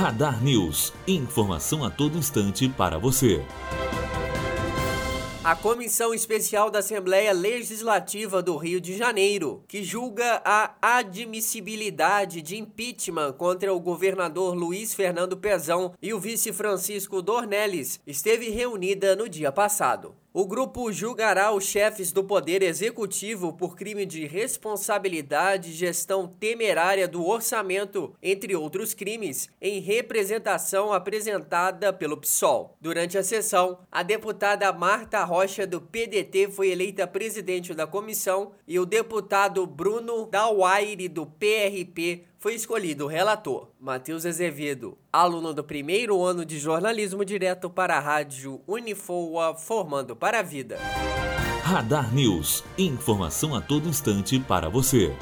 Radar News. Informação a todo instante para você. A Comissão Especial da Assembleia Legislativa do Rio de Janeiro, que julga a admissibilidade de impeachment contra o governador Luiz Fernando Pezão e o vice Francisco Dornelles, esteve reunida no dia passado. O grupo julgará os chefes do Poder Executivo por crime de responsabilidade gestão temerária do orçamento, entre outros crimes, em representação apresentada pelo PSOL. Durante a sessão, a deputada Marta Rocha, do PDT, foi eleita presidente da comissão e o deputado Bruno Dauaire, do PRP, foi escolhido o relator, Matheus Azevedo, aluno do primeiro ano de jornalismo direto para a rádio Unifoa, formando para a vida. Radar News, informação a todo instante para você.